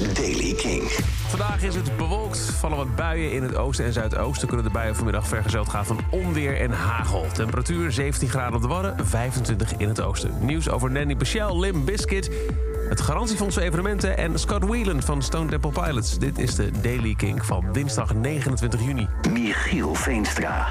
is Daily King. Vandaag is het bewolkt, vallen wat buien in het oosten en zuidoosten. Kunnen de buien vanmiddag vergezeld gaan van onweer en hagel. Temperatuur 17 graden op de Wadden, 25 in het oosten. Nieuws over Nanny Michel, Lim Biscuit, het garantiefonds voor evenementen... en Scott Whelan van Stone Temple Pilots. Dit is de Daily King van dinsdag 29 juni. Michiel Veenstra.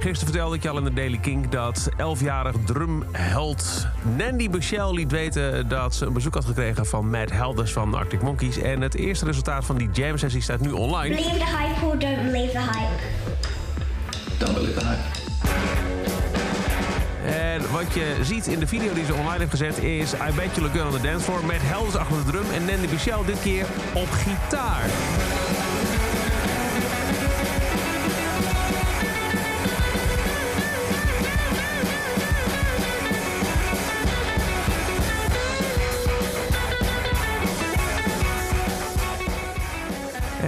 Gisteren vertelde ik je al in de Daily King dat 11-jarig drumheld Nandy Michel liet weten dat ze een bezoek had gekregen van Matt Helders van Arctic Monkeys. En het eerste resultaat van die jam sessie staat nu online. Believe the hype or don't believe the hype. Don't believe the hype. En wat je ziet in de video die ze online heeft gezet is I Bet You Look Good on the Dance Floor. Matt Helders achter de drum en Nandy Michel dit keer op gitaar.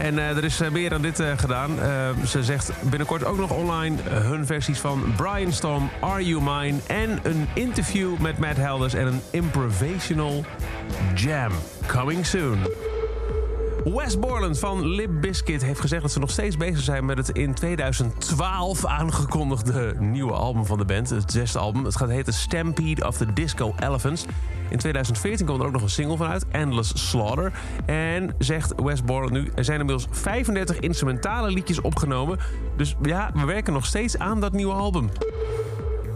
En eh, er is eh, meer dan dit eh, gedaan. Ze zegt binnenkort ook nog online hun versies van Brian Storm, Are You Mine... en een interview met Matt Helders en een improvisational jam. Coming soon. Wes Borland van Lip Biscuit heeft gezegd dat ze nog steeds bezig zijn met het in 2012 aangekondigde nieuwe album van de band. Het zesde album. Het gaat heten Stampede of the Disco Elephants. In 2014 kwam er ook nog een single vanuit, Endless Slaughter. En zegt Wes Borland nu, er zijn inmiddels 35 instrumentale liedjes opgenomen. Dus ja, we werken nog steeds aan dat nieuwe album.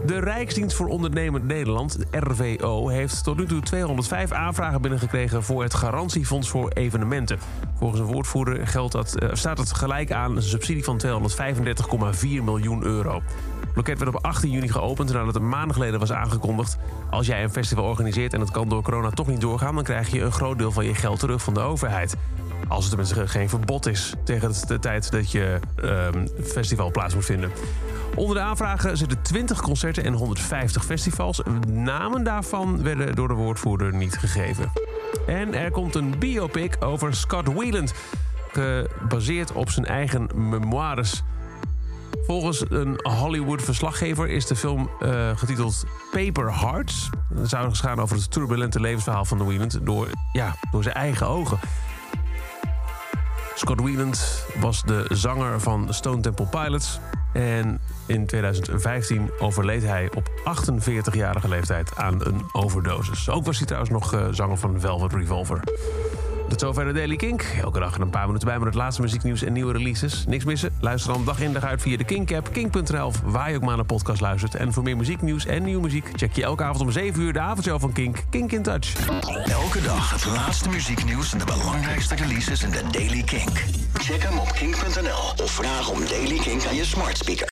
De Rijksdienst voor Ondernemend Nederland, de RVO, heeft tot nu toe 205 aanvragen binnengekregen voor het garantiefonds voor evenementen. Volgens een woordvoerder geldt dat, eh, staat het gelijk aan een subsidie van 235,4 miljoen euro. Het loket werd op 18 juni geopend nadat een maand geleden was aangekondigd. Als jij een festival organiseert en het kan door corona toch niet doorgaan, dan krijg je een groot deel van je geld terug van de overheid. Als er tenminste geen verbod is tegen de tijd dat je ehm, festival plaats moet vinden. Onder de aanvragen zitten 20 concerten en 150 festivals. Namen daarvan werden door de woordvoerder niet gegeven. En er komt een biopic over Scott Weiland. Gebaseerd op zijn eigen memoires. Volgens een Hollywood-verslaggever is de film eh, getiteld Paper Hearts. Het zou gaan over het turbulente levensverhaal van de Weiland door, ja, door zijn eigen ogen. Scott Weiland was de zanger van Stone Temple Pilots. En in 2015 overleed hij op 48-jarige leeftijd aan een overdosis. Ook was hij trouwens nog eh, zanger van Velvet Revolver. Tot zover de Daily Kink. Elke dag een paar minuten bij met het laatste muzieknieuws en nieuwe releases. Niks missen? Luister dan dag in dag uit via de Kink-app, kink.nl... waar je ook maar naar podcast luistert. En voor meer muzieknieuws en nieuwe muziek... check je elke avond om 7 uur de avondshow van Kink, Kink in Touch. Elke dag het laatste muzieknieuws en de belangrijkste releases in de Daily Kink. Check hem op kink.nl of vraag om Daily Kink aan je smart speaker.